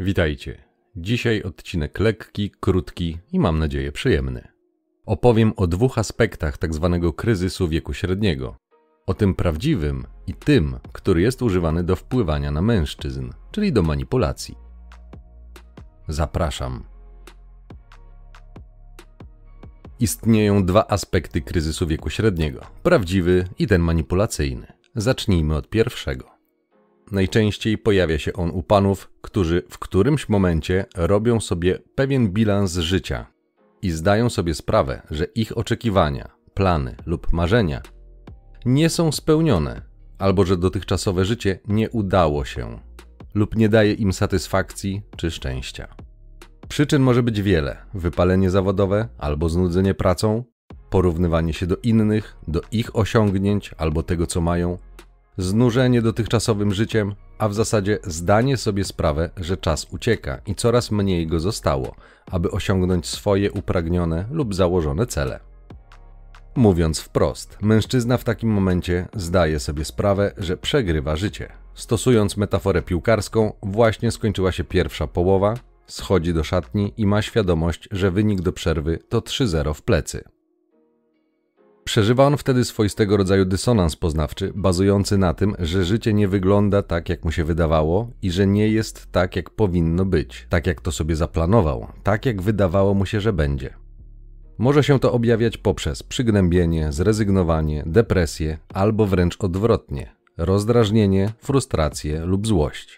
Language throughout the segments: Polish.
Witajcie. Dzisiaj odcinek lekki, krótki i mam nadzieję przyjemny. Opowiem o dwóch aspektach tzw. Tak kryzysu wieku średniego. O tym prawdziwym i tym, który jest używany do wpływania na mężczyzn, czyli do manipulacji. Zapraszam. Istnieją dwa aspekty kryzysu wieku średniego: prawdziwy i ten manipulacyjny. Zacznijmy od pierwszego. Najczęściej pojawia się on u panów, którzy w którymś momencie robią sobie pewien bilans życia i zdają sobie sprawę, że ich oczekiwania, plany lub marzenia nie są spełnione, albo że dotychczasowe życie nie udało się lub nie daje im satysfakcji czy szczęścia. Przyczyn może być wiele: wypalenie zawodowe albo znudzenie pracą, porównywanie się do innych, do ich osiągnięć albo tego, co mają, znużenie dotychczasowym życiem, a w zasadzie zdanie sobie sprawę, że czas ucieka i coraz mniej go zostało, aby osiągnąć swoje upragnione lub założone cele. Mówiąc wprost, mężczyzna w takim momencie zdaje sobie sprawę, że przegrywa życie. Stosując metaforę piłkarską, właśnie skończyła się pierwsza połowa, schodzi do szatni i ma świadomość, że wynik do przerwy to 3-0 w plecy. Przeżywa on wtedy swoistego rodzaju dysonans poznawczy, bazujący na tym, że życie nie wygląda tak, jak mu się wydawało i że nie jest tak, jak powinno być, tak jak to sobie zaplanował, tak jak wydawało mu się, że będzie. Może się to objawiać poprzez przygnębienie, zrezygnowanie, depresję albo wręcz odwrotnie rozdrażnienie, frustrację lub złość.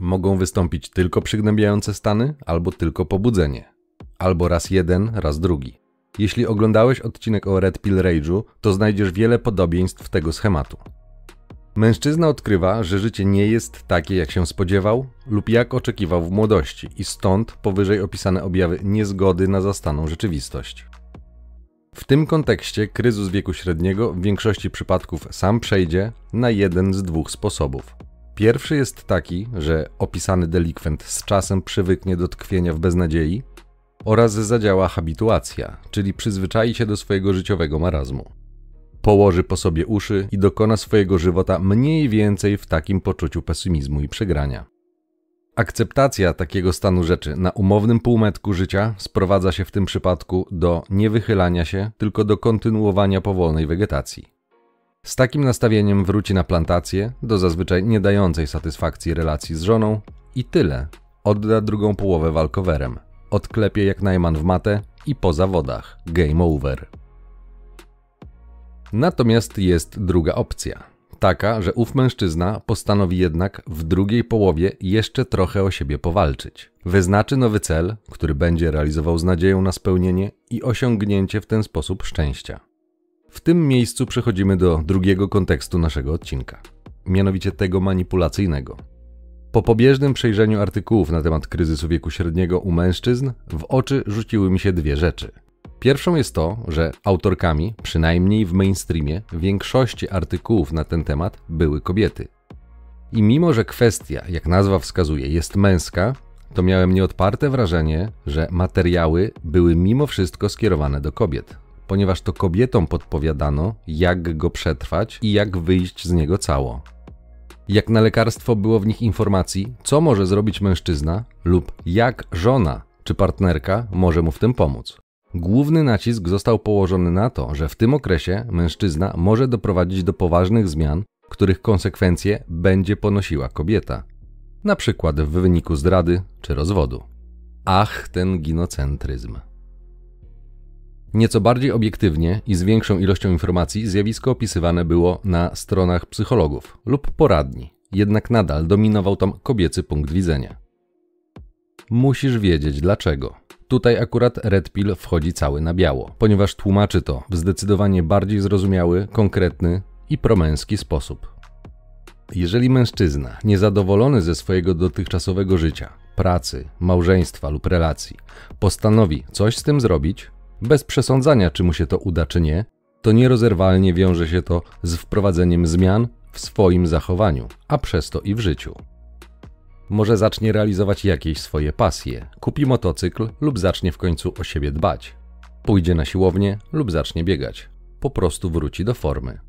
Mogą wystąpić tylko przygnębiające stany albo tylko pobudzenie, albo raz jeden, raz drugi. Jeśli oglądałeś odcinek o Red Pill Rage'u, to znajdziesz wiele podobieństw tego schematu. Mężczyzna odkrywa, że życie nie jest takie, jak się spodziewał lub jak oczekiwał w młodości, i stąd powyżej opisane objawy niezgody na zastaną rzeczywistość. W tym kontekście kryzys wieku średniego w większości przypadków sam przejdzie na jeden z dwóch sposobów. Pierwszy jest taki, że opisany delikwent z czasem przywyknie do tkwienia w beznadziei oraz zadziała habituacja, czyli przyzwyczai się do swojego życiowego marazmu. Położy po sobie uszy i dokona swojego żywota mniej więcej w takim poczuciu pesymizmu i przegrania. Akceptacja takiego stanu rzeczy na umownym półmetku życia sprowadza się w tym przypadku do niewychylania się, tylko do kontynuowania powolnej wegetacji. Z takim nastawieniem wróci na plantację, do zazwyczaj nie dającej satysfakcji relacji z żoną i tyle. Odda drugą połowę walkowerem odklepie jak najman w matę i po zawodach. Game over. Natomiast jest druga opcja. Taka, że ów mężczyzna postanowi jednak w drugiej połowie jeszcze trochę o siebie powalczyć. Wyznaczy nowy cel, który będzie realizował z nadzieją na spełnienie i osiągnięcie w ten sposób szczęścia. W tym miejscu przechodzimy do drugiego kontekstu naszego odcinka, mianowicie tego manipulacyjnego. Po pobieżnym przejrzeniu artykułów na temat kryzysu wieku średniego u mężczyzn, w oczy rzuciły mi się dwie rzeczy. Pierwszą jest to, że autorkami, przynajmniej w mainstreamie, większości artykułów na ten temat były kobiety. I mimo, że kwestia, jak nazwa wskazuje, jest męska, to miałem nieodparte wrażenie, że materiały były mimo wszystko skierowane do kobiet, ponieważ to kobietom podpowiadano, jak go przetrwać i jak wyjść z niego cało. Jak na lekarstwo było w nich informacji, co może zrobić mężczyzna lub jak żona czy partnerka może mu w tym pomóc. Główny nacisk został położony na to, że w tym okresie mężczyzna może doprowadzić do poważnych zmian, których konsekwencje będzie ponosiła kobieta, na przykład w wyniku zdrady czy rozwodu. Ach, ten ginocentryzm. Nieco bardziej obiektywnie i z większą ilością informacji zjawisko opisywane było na stronach psychologów lub poradni, jednak nadal dominował tam kobiecy punkt widzenia. Musisz wiedzieć dlaczego. Tutaj akurat Red Pill wchodzi cały na biało, ponieważ tłumaczy to w zdecydowanie bardziej zrozumiały, konkretny i promęski sposób. Jeżeli mężczyzna, niezadowolony ze swojego dotychczasowego życia, pracy, małżeństwa lub relacji, postanowi coś z tym zrobić, bez przesądzania, czy mu się to uda, czy nie, to nierozerwalnie wiąże się to z wprowadzeniem zmian w swoim zachowaniu, a przez to i w życiu. Może zacznie realizować jakieś swoje pasje, kupi motocykl lub zacznie w końcu o siebie dbać. Pójdzie na siłownię lub zacznie biegać. Po prostu wróci do formy.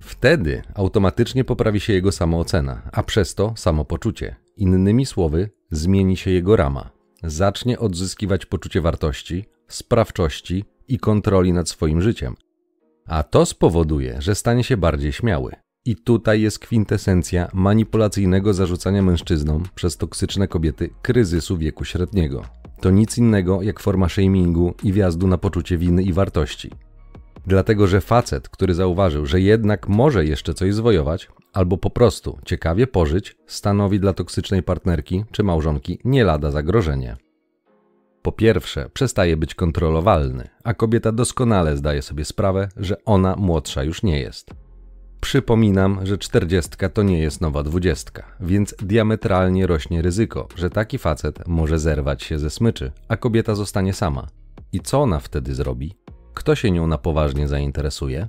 Wtedy automatycznie poprawi się jego samoocena, a przez to samopoczucie. Innymi słowy, zmieni się jego rama. Zacznie odzyskiwać poczucie wartości, sprawczości i kontroli nad swoim życiem. A to spowoduje, że stanie się bardziej śmiały. I tutaj jest kwintesencja manipulacyjnego zarzucania mężczyznom przez toksyczne kobiety kryzysu wieku średniego. To nic innego jak forma shamingu i wjazdu na poczucie winy i wartości. Dlatego, że facet, który zauważył, że jednak może jeszcze coś zwojować, albo po prostu ciekawie pożyć, stanowi dla toksycznej partnerki czy małżonki nie lada zagrożenie. Po pierwsze, przestaje być kontrolowalny, a kobieta doskonale zdaje sobie sprawę, że ona młodsza już nie jest. Przypominam, że czterdziestka to nie jest nowa dwudziestka, więc diametralnie rośnie ryzyko, że taki facet może zerwać się ze smyczy, a kobieta zostanie sama. I co ona wtedy zrobi? Kto się nią na poważnie zainteresuje?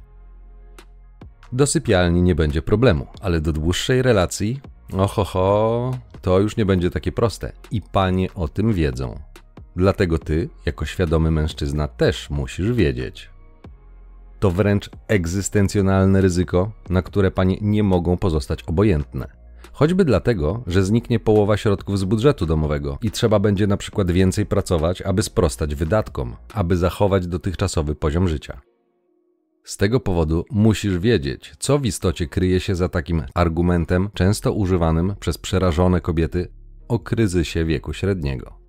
Do sypialni nie będzie problemu, ale do dłuższej relacji, ohoho, to już nie będzie takie proste i panie o tym wiedzą. Dlatego ty, jako świadomy mężczyzna, też musisz wiedzieć. To wręcz egzystencjonalne ryzyko, na które panie nie mogą pozostać obojętne. Choćby dlatego, że zniknie połowa środków z budżetu domowego i trzeba będzie na przykład więcej pracować, aby sprostać wydatkom, aby zachować dotychczasowy poziom życia. Z tego powodu musisz wiedzieć, co w istocie kryje się za takim argumentem, często używanym przez przerażone kobiety o kryzysie wieku średniego.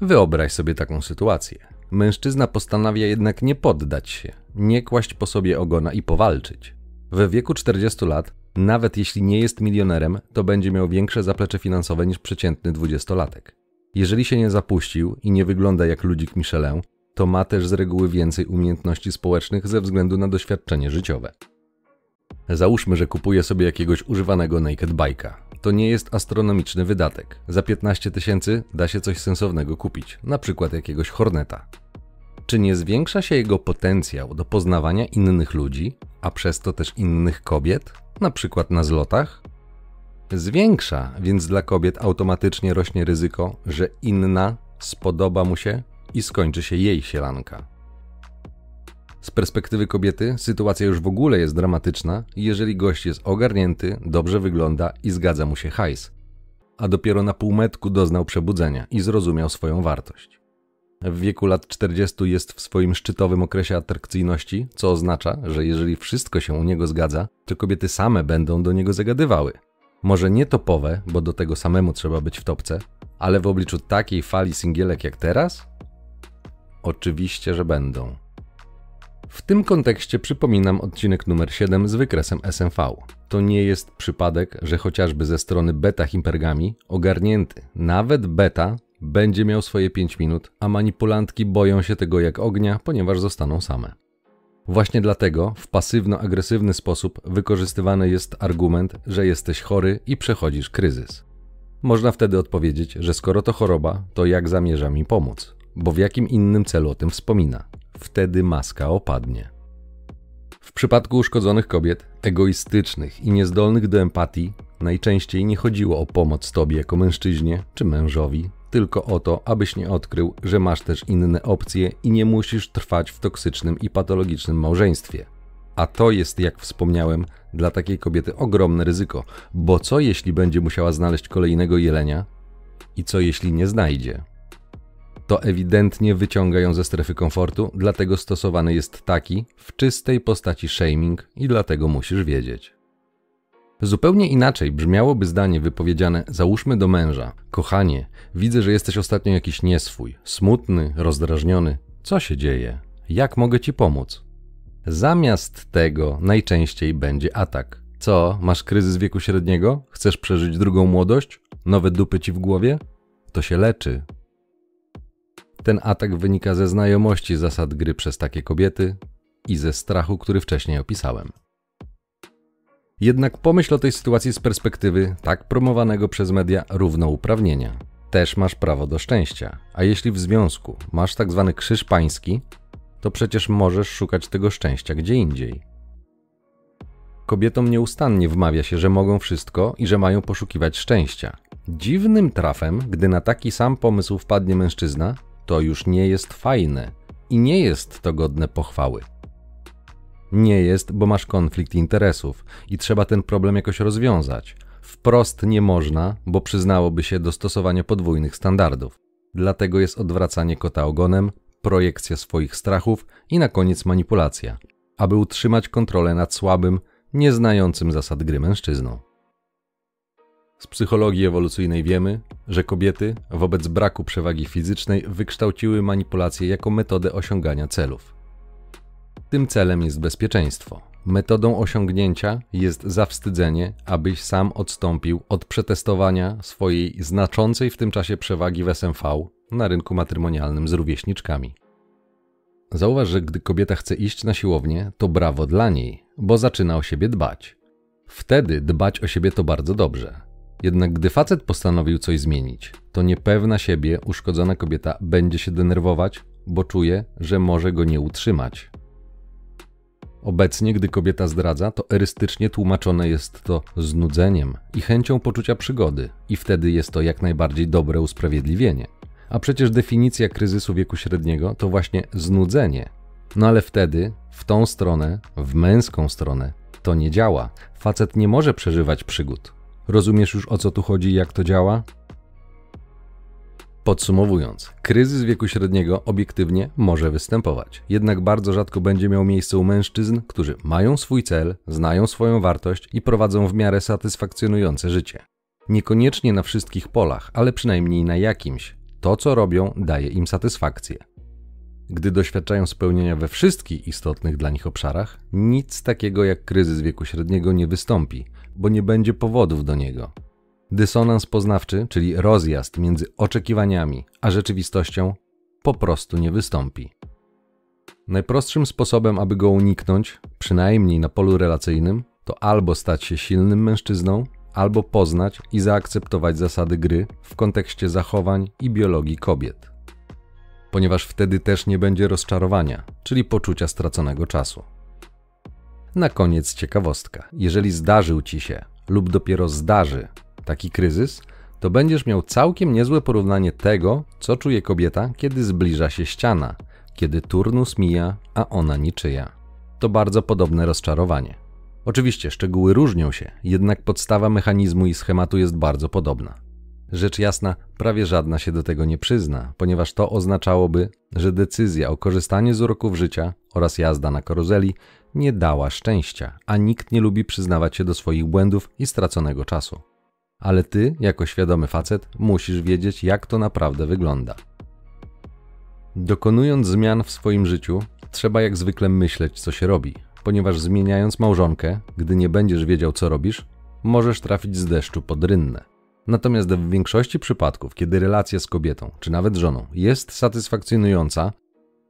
Wyobraź sobie taką sytuację. Mężczyzna postanawia jednak nie poddać się, nie kłaść po sobie ogona i powalczyć. We wieku 40 lat, nawet jeśli nie jest milionerem, to będzie miał większe zaplecze finansowe niż przeciętny dwudziestolatek. Jeżeli się nie zapuścił i nie wygląda jak ludzik Michelin, to ma też z reguły więcej umiejętności społecznych ze względu na doświadczenie życiowe. Załóżmy, że kupuje sobie jakiegoś używanego naked bike'a. To nie jest astronomiczny wydatek. Za 15 tysięcy da się coś sensownego kupić, na przykład jakiegoś Horneta. Czy nie zwiększa się jego potencjał do poznawania innych ludzi, a przez to też innych kobiet, na przykład na zlotach? Zwiększa, więc dla kobiet automatycznie rośnie ryzyko, że inna spodoba mu się i skończy się jej sielanka. Perspektywy kobiety sytuacja już w ogóle jest dramatyczna, jeżeli gość jest ogarnięty, dobrze wygląda i zgadza mu się hajs, a dopiero na półmetku doznał przebudzenia i zrozumiał swoją wartość. W wieku lat 40 jest w swoim szczytowym okresie atrakcyjności, co oznacza, że jeżeli wszystko się u niego zgadza, to kobiety same będą do niego zagadywały. Może nie topowe, bo do tego samemu trzeba być w topce, ale w obliczu takiej fali singielek jak teraz? Oczywiście, że będą. W tym kontekście przypominam odcinek numer 7 z wykresem SMV. To nie jest przypadek, że chociażby ze strony beta Himpergami ogarnięty, nawet beta, będzie miał swoje 5 minut, a manipulantki boją się tego jak ognia, ponieważ zostaną same. Właśnie dlatego w pasywno-agresywny sposób wykorzystywany jest argument, że jesteś chory i przechodzisz kryzys. Można wtedy odpowiedzieć, że skoro to choroba, to jak zamierza mi pomóc? Bo w jakim innym celu o tym wspomina? Wtedy maska opadnie. W przypadku uszkodzonych kobiet, egoistycznych i niezdolnych do empatii, najczęściej nie chodziło o pomoc tobie jako mężczyźnie czy mężowi, tylko o to, abyś nie odkrył, że masz też inne opcje i nie musisz trwać w toksycznym i patologicznym małżeństwie. A to jest, jak wspomniałem, dla takiej kobiety ogromne ryzyko, bo co jeśli będzie musiała znaleźć kolejnego jelenia i co jeśli nie znajdzie? To ewidentnie wyciąga ją ze strefy komfortu, dlatego stosowany jest taki w czystej postaci shaming i dlatego musisz wiedzieć. Zupełnie inaczej brzmiałoby zdanie wypowiedziane załóżmy do męża: Kochanie, widzę, że jesteś ostatnio jakiś nieswój, smutny, rozdrażniony. Co się dzieje? Jak mogę ci pomóc? Zamiast tego najczęściej będzie atak. Co, masz kryzys wieku średniego? Chcesz przeżyć drugą młodość? Nowe dupy ci w głowie? To się leczy, ten atak wynika ze znajomości zasad gry przez takie kobiety i ze strachu, który wcześniej opisałem. Jednak pomyśl o tej sytuacji z perspektywy tak promowanego przez media równouprawnienia. Też masz prawo do szczęścia, a jeśli w związku masz tak zwany krzyż pański, to przecież możesz szukać tego szczęścia gdzie indziej. Kobietom nieustannie wmawia się, że mogą wszystko i że mają poszukiwać szczęścia. Dziwnym trafem, gdy na taki sam pomysł wpadnie mężczyzna, to już nie jest fajne i nie jest to godne pochwały. Nie jest, bo masz konflikt interesów i trzeba ten problem jakoś rozwiązać. Wprost nie można, bo przyznałoby się do stosowania podwójnych standardów. Dlatego jest odwracanie kota ogonem, projekcja swoich strachów i na koniec manipulacja, aby utrzymać kontrolę nad słabym, nieznającym zasad gry mężczyzną. Z psychologii ewolucyjnej wiemy, że kobiety wobec braku przewagi fizycznej wykształciły manipulację jako metodę osiągania celów. Tym celem jest bezpieczeństwo. Metodą osiągnięcia jest zawstydzenie, abyś sam odstąpił od przetestowania swojej znaczącej w tym czasie przewagi w SMV na rynku matrymonialnym z rówieśniczkami. Zauważ, że gdy kobieta chce iść na siłownię, to brawo dla niej, bo zaczyna o siebie dbać. Wtedy dbać o siebie to bardzo dobrze. Jednak gdy facet postanowił coś zmienić, to niepewna siebie, uszkodzona kobieta będzie się denerwować, bo czuje, że może go nie utrzymać. Obecnie, gdy kobieta zdradza, to erystycznie tłumaczone jest to znudzeniem i chęcią poczucia przygody, i wtedy jest to jak najbardziej dobre usprawiedliwienie. A przecież definicja kryzysu wieku średniego to właśnie znudzenie. No ale wtedy, w tą stronę, w męską stronę, to nie działa. Facet nie może przeżywać przygód. Rozumiesz już o co tu chodzi i jak to działa? Podsumowując, kryzys wieku średniego obiektywnie może występować, jednak bardzo rzadko będzie miał miejsce u mężczyzn, którzy mają swój cel, znają swoją wartość i prowadzą w miarę satysfakcjonujące życie. Niekoniecznie na wszystkich polach, ale przynajmniej na jakimś. To, co robią, daje im satysfakcję. Gdy doświadczają spełnienia we wszystkich istotnych dla nich obszarach, nic takiego jak kryzys wieku średniego nie wystąpi, bo nie będzie powodów do niego. Dysonans poznawczy, czyli rozjazd między oczekiwaniami a rzeczywistością, po prostu nie wystąpi. Najprostszym sposobem, aby go uniknąć, przynajmniej na polu relacyjnym, to albo stać się silnym mężczyzną, albo poznać i zaakceptować zasady gry w kontekście zachowań i biologii kobiet. Ponieważ wtedy też nie będzie rozczarowania, czyli poczucia straconego czasu. Na koniec ciekawostka. Jeżeli zdarzył ci się lub dopiero zdarzy taki kryzys, to będziesz miał całkiem niezłe porównanie tego, co czuje kobieta, kiedy zbliża się ściana, kiedy turnus mija, a ona niczyja. To bardzo podobne rozczarowanie. Oczywiście szczegóły różnią się, jednak podstawa mechanizmu i schematu jest bardzo podobna. Rzecz jasna, prawie żadna się do tego nie przyzna, ponieważ to oznaczałoby, że decyzja o korzystaniu z uroków życia oraz jazda na karuzeli nie dała szczęścia, a nikt nie lubi przyznawać się do swoich błędów i straconego czasu. Ale ty, jako świadomy facet, musisz wiedzieć, jak to naprawdę wygląda. Dokonując zmian w swoim życiu, trzeba jak zwykle myśleć, co się robi, ponieważ zmieniając małżonkę, gdy nie będziesz wiedział, co robisz, możesz trafić z deszczu pod rynnę. Natomiast w większości przypadków, kiedy relacja z kobietą, czy nawet żoną jest satysfakcjonująca,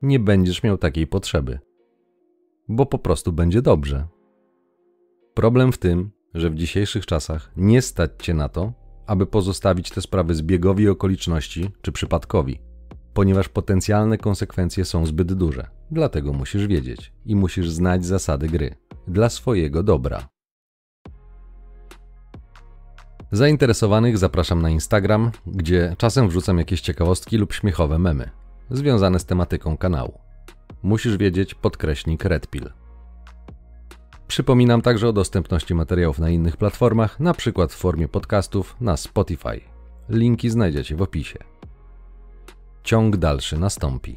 nie będziesz miał takiej potrzeby, bo po prostu będzie dobrze. Problem w tym, że w dzisiejszych czasach nie stać cię na to, aby pozostawić te sprawy zbiegowi okoliczności czy przypadkowi, ponieważ potencjalne konsekwencje są zbyt duże. Dlatego musisz wiedzieć i musisz znać zasady gry dla swojego dobra. Zainteresowanych zapraszam na Instagram, gdzie czasem wrzucam jakieś ciekawostki lub śmiechowe memy związane z tematyką kanału. Musisz wiedzieć podkreśnik Redpill. Przypominam także o dostępności materiałów na innych platformach, np. w formie podcastów na Spotify. Linki znajdziecie w opisie. Ciąg dalszy nastąpi.